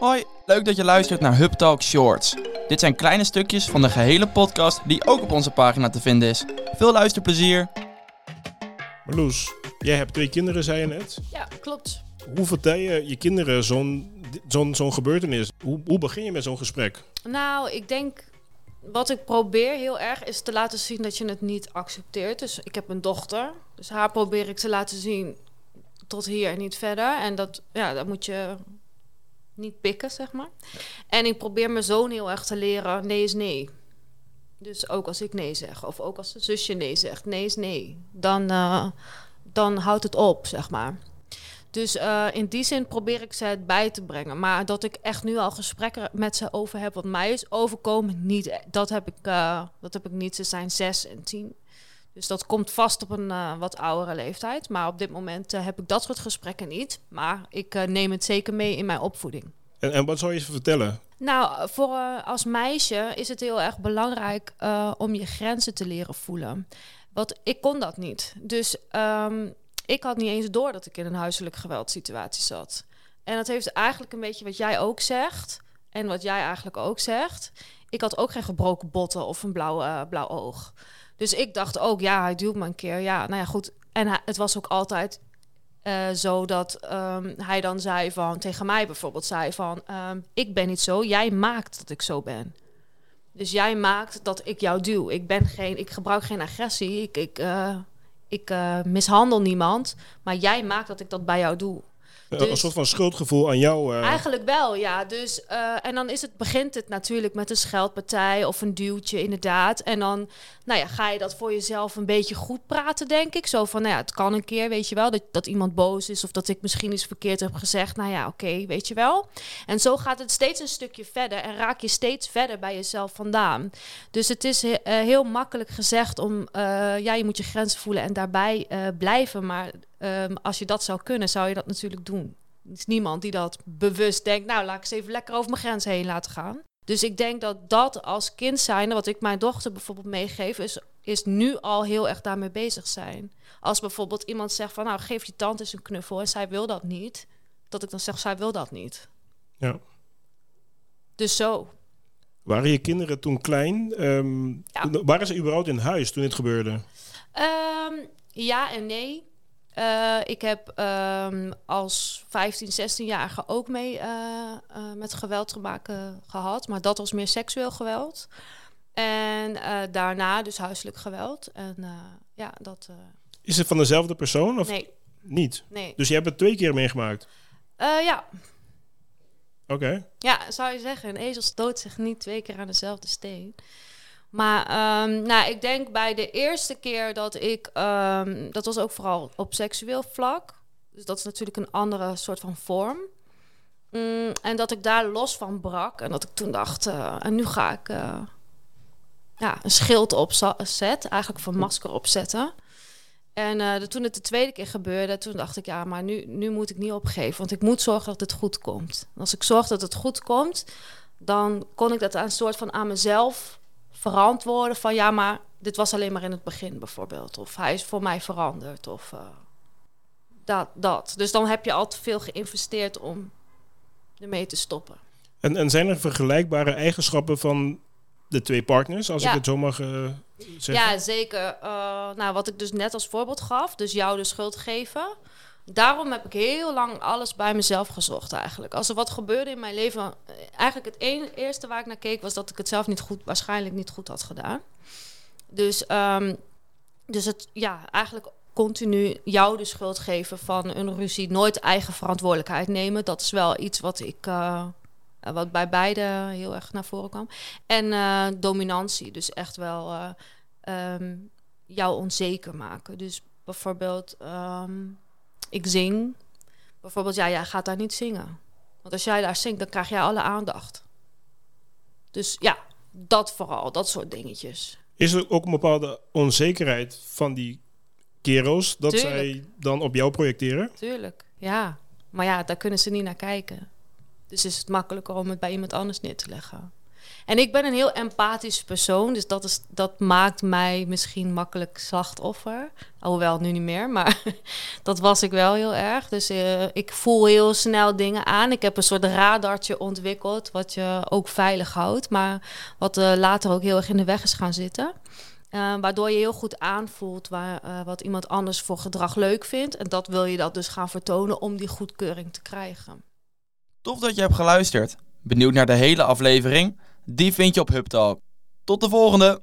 Hoi, leuk dat je luistert naar Hub Talk Shorts. Dit zijn kleine stukjes van de gehele podcast die ook op onze pagina te vinden is. Veel luisterplezier. Marloes, jij hebt twee kinderen, zei je net. Ja, klopt. Hoe vertel je je kinderen zo'n zo'n zo'n gebeurtenis? Hoe, hoe begin je met zo'n gesprek? Nou, ik denk wat ik probeer heel erg is te laten zien dat je het niet accepteert. Dus ik heb een dochter, dus haar probeer ik te laten zien tot hier en niet verder. En dat, ja, dat moet je niet pikken, zeg maar. En ik probeer mijn zoon heel erg te leren, nee is nee. Dus ook als ik nee zeg, of ook als de zusje nee zegt, nee is nee. Dan, uh, dan houdt het op, zeg maar. Dus uh, in die zin probeer ik ze het bij te brengen. Maar dat ik echt nu al gesprekken met ze over heb wat mij is overkomen, niet. Dat heb ik, uh, dat heb ik niet. Ze zijn zes en tien. Dus dat komt vast op een uh, wat oudere leeftijd. Maar op dit moment heb ik dat soort gesprekken niet. Maar ik neem het zeker mee in mijn opvoeding. En, en wat zou je ze vertellen? Nou, voor als meisje is het heel erg belangrijk om je grenzen te leren voelen. Want ik kon dat niet. Dus um, ik had niet eens door dat ik in een huiselijk geweldsituatie zat. En dat heeft eigenlijk een beetje wat jij ook zegt. En wat jij eigenlijk ook zegt. Ik had ook geen gebroken botten of een blauw, blauw oog. Dus ik dacht ook, ja, hij duwt me een keer. Ja, nou ja, goed. En het was ook altijd uh, zo dat um, hij dan zei van, tegen mij bijvoorbeeld, zei van, um, ik ben niet zo, jij maakt dat ik zo ben. Dus jij maakt dat ik jou duw. Ik ben geen, ik gebruik geen agressie. Ik, ik, uh, ik uh, mishandel niemand, maar jij maakt dat ik dat bij jou doe. Dus, een soort van schuldgevoel aan jou. Uh... Eigenlijk wel, ja. Dus, uh, en dan is het, begint het natuurlijk met een scheldpartij of een duwtje, inderdaad. En dan nou ja, ga je dat voor jezelf een beetje goed praten, denk ik. Zo van, nou ja, het kan een keer, weet je wel, dat, dat iemand boos is of dat ik misschien iets verkeerd heb gezegd. Nou ja, oké, okay, weet je wel. En zo gaat het steeds een stukje verder en raak je steeds verder bij jezelf vandaan. Dus het is he uh, heel makkelijk gezegd om, ja, je moet je grenzen voelen en daarbij blijven. Maar Um, als je dat zou kunnen, zou je dat natuurlijk doen. Er is niemand die dat bewust denkt, nou laat ik eens even lekker over mijn grens heen laten gaan. Dus ik denk dat dat als kind zijn, wat ik mijn dochter bijvoorbeeld meegeef, is, is nu al heel erg daarmee bezig zijn. Als bijvoorbeeld iemand zegt van, nou geef je tante eens een knuffel en zij wil dat niet, dat ik dan zeg, zij wil dat niet. Ja. Dus zo. Waren je kinderen toen klein? Um, ja. Waren ze überhaupt in huis toen dit gebeurde? Um, ja en nee. Uh, ik heb um, als 15, 16-jarige ook mee uh, uh, met geweld te maken gehad. Maar dat was meer seksueel geweld. En daarna dus huiselijk geweld. En ja, dat... Is het van dezelfde persoon? Of nee. Niet? Nee. Dus je hebt het twee keer meegemaakt? ja. Oké. Okay. Ja, zou je zeggen. Een ezel stoot zich niet twee keer aan dezelfde steen. Maar um, nou, ik denk bij de eerste keer dat ik, um, dat was ook vooral op seksueel vlak. Dus dat is natuurlijk een andere soort van vorm. Mm, en dat ik daar los van brak. En dat ik toen dacht, uh, en nu ga ik uh, ja, een schild opzet, eigenlijk van masker opzetten. En uh, de, toen het de tweede keer gebeurde, toen dacht ik, ja, maar nu, nu moet ik niet opgeven. Want ik moet zorgen dat het goed komt. En als ik zorg dat het goed komt, dan kon ik dat aan een soort van aan mezelf verantwoorden van ja, maar dit was alleen maar in het begin bijvoorbeeld. Of hij is voor mij veranderd. Of uh, dat, dat. Dus dan heb je al te veel geïnvesteerd om ermee te stoppen. En, en zijn er vergelijkbare eigenschappen van de twee partners, als ja. ik het zo mag uh, zeggen? Ja, zeker. Uh, nou, wat ik dus net als voorbeeld gaf, dus jou de schuld geven. Daarom heb ik heel lang alles bij mezelf gezocht eigenlijk. Als er wat gebeurde in mijn leven, eigenlijk het ene, eerste waar ik naar keek was dat ik het zelf niet goed, waarschijnlijk niet goed had gedaan. Dus, um, dus het, ja, eigenlijk continu jou de schuld geven van een ruzie, nooit eigen verantwoordelijkheid nemen. Dat is wel iets wat ik, uh, wat bij beide heel erg naar voren kwam. En uh, dominantie, dus echt wel uh, um, jou onzeker maken. Dus bijvoorbeeld. Um, ik zing. Bijvoorbeeld, ja, jij gaat daar niet zingen. Want als jij daar zingt, dan krijg jij alle aandacht. Dus ja, dat vooral, dat soort dingetjes. Is er ook een bepaalde onzekerheid van die kerels dat Tuurlijk. zij dan op jou projecteren? Tuurlijk, ja. Maar ja, daar kunnen ze niet naar kijken. Dus is het makkelijker om het bij iemand anders neer te leggen. En ik ben een heel empathisch persoon, dus dat, is, dat maakt mij misschien makkelijk slachtoffer. Alhoewel nu niet meer, maar dat was ik wel heel erg. Dus uh, ik voel heel snel dingen aan. Ik heb een soort radartje ontwikkeld, wat je ook veilig houdt, maar wat uh, later ook heel erg in de weg is gaan zitten. Uh, waardoor je heel goed aanvoelt waar, wat iemand anders voor gedrag leuk vindt. En dat wil je dat dus gaan vertonen om die goedkeuring te krijgen. Tof dat je hebt geluisterd. Benieuwd naar de hele aflevering? Die vind je op HubTalk. Tot de volgende!